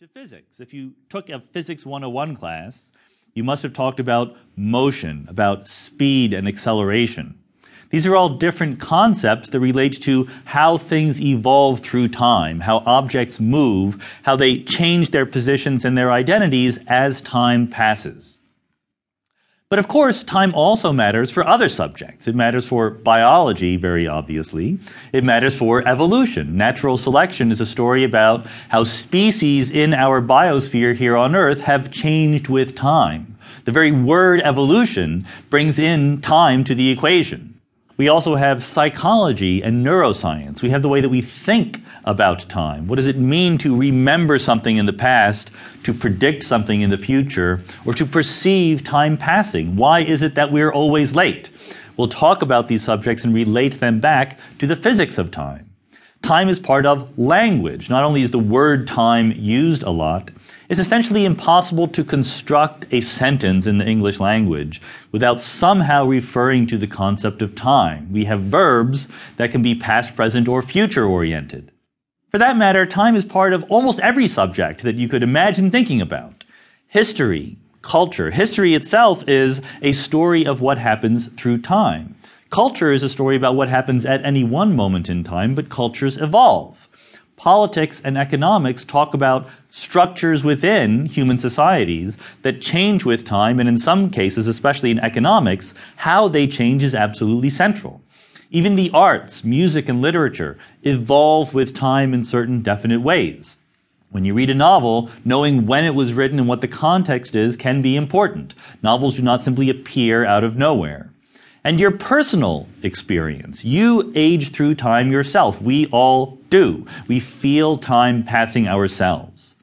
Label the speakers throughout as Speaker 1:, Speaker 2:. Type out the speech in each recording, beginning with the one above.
Speaker 1: to physics. If you took a Physics 101 class, you must have talked about motion, about speed and acceleration. These are all different concepts that relate to how things evolve through time, how objects move, how they change their positions and their identities as time passes. But of course, time also matters for other subjects. It matters for biology, very obviously. It matters for evolution. Natural selection is a story about how species in our biosphere here on Earth have changed with time. The very word evolution brings in time to the equation. We also have psychology and neuroscience. We have the way that we think about time. What does it mean to remember something in the past, to predict something in the future, or to perceive time passing? Why is it that we're always late? We'll talk about these subjects and relate them back to the physics of time. Time is part of language. Not only is the word time used a lot, it's essentially impossible to construct a sentence in the English language without somehow referring to the concept of time. We have verbs that can be past, present, or future oriented. For that matter, time is part of almost every subject that you could imagine thinking about. History, culture. History itself is a story of what happens through time. Culture is a story about what happens at any one moment in time, but cultures evolve. Politics and economics talk about structures within human societies that change with time, and in some cases, especially in economics, how they change is absolutely central. Even the arts, music, and literature evolve with time in certain definite ways. When you read a novel, knowing when it was written and what the context is can be important. Novels do not simply appear out of nowhere and your personal experience. You age through time yourself. We all do. We feel time passing ourselves.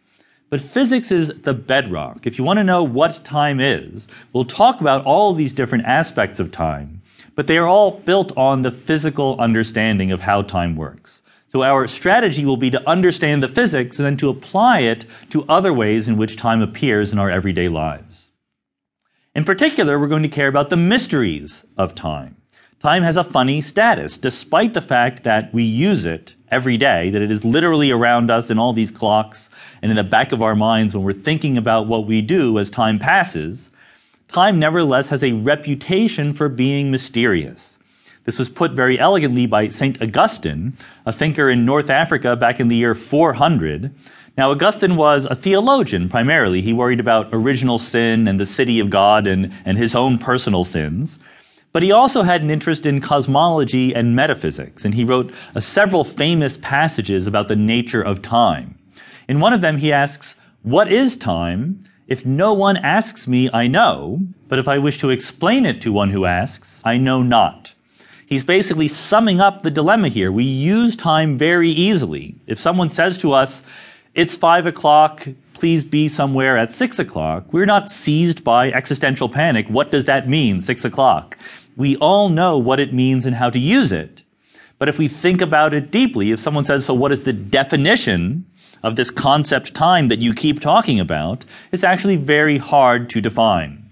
Speaker 1: But physics is the bedrock. If you want to know what time is, we'll talk about all these different aspects of time, but they are all built on the physical understanding of how time works. So our strategy will be to understand the physics and then to apply it to other ways in which time appears in our everyday lives. In particular, we're going to care about the mysteries of time. Time has a funny status, despite the fact that we use it every day, that it is literally around us in all these clocks and in the back of our minds when we're thinking about what we do as time passes. Time nevertheless has a reputation for being mysterious. This was put very elegantly by St. Augustine, a thinker in North Africa back in the year 400, now, Augustine was a theologian primarily. He worried about original sin and the city of God and, and his own personal sins. But he also had an interest in cosmology and metaphysics, and he wrote uh, several famous passages about the nature of time. In one of them, he asks, What is time? If no one asks me, I know, but if I wish to explain it to one who asks, I know not. He's basically summing up the dilemma here. We use time very easily. If someone says to us, it's five o'clock, please be somewhere at six o'clock. We're not seized by existential panic. What does that mean, six o'clock? We all know what it means and how to use it. But if we think about it deeply, if someone says, so what is the definition of this concept time that you keep talking about? It's actually very hard to define.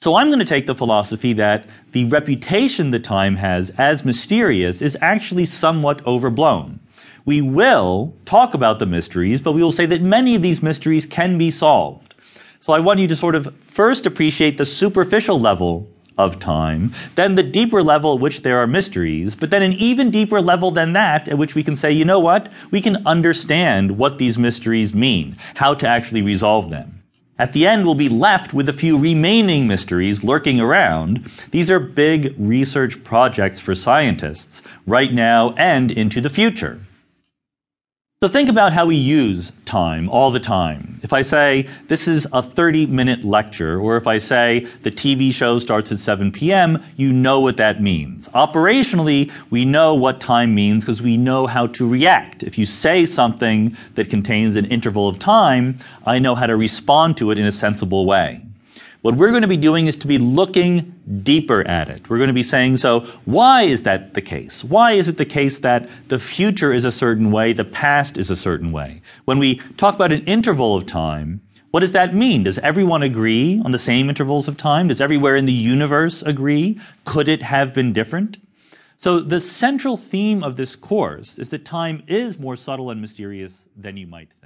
Speaker 1: So I'm going to take the philosophy that the reputation the time has as mysterious is actually somewhat overblown. We will talk about the mysteries, but we will say that many of these mysteries can be solved. So I want you to sort of first appreciate the superficial level of time, then the deeper level at which there are mysteries, but then an even deeper level than that at which we can say, you know what? We can understand what these mysteries mean, how to actually resolve them. At the end, we'll be left with a few remaining mysteries lurking around. These are big research projects for scientists right now and into the future. So think about how we use time all the time. If I say this is a 30 minute lecture, or if I say the TV show starts at 7 p.m., you know what that means. Operationally, we know what time means because we know how to react. If you say something that contains an interval of time, I know how to respond to it in a sensible way. What we're going to be doing is to be looking deeper at it. We're going to be saying, so why is that the case? Why is it the case that the future is a certain way, the past is a certain way? When we talk about an interval of time, what does that mean? Does everyone agree on the same intervals of time? Does everywhere in the universe agree? Could it have been different? So the central theme of this course is that time is more subtle and mysterious than you might think.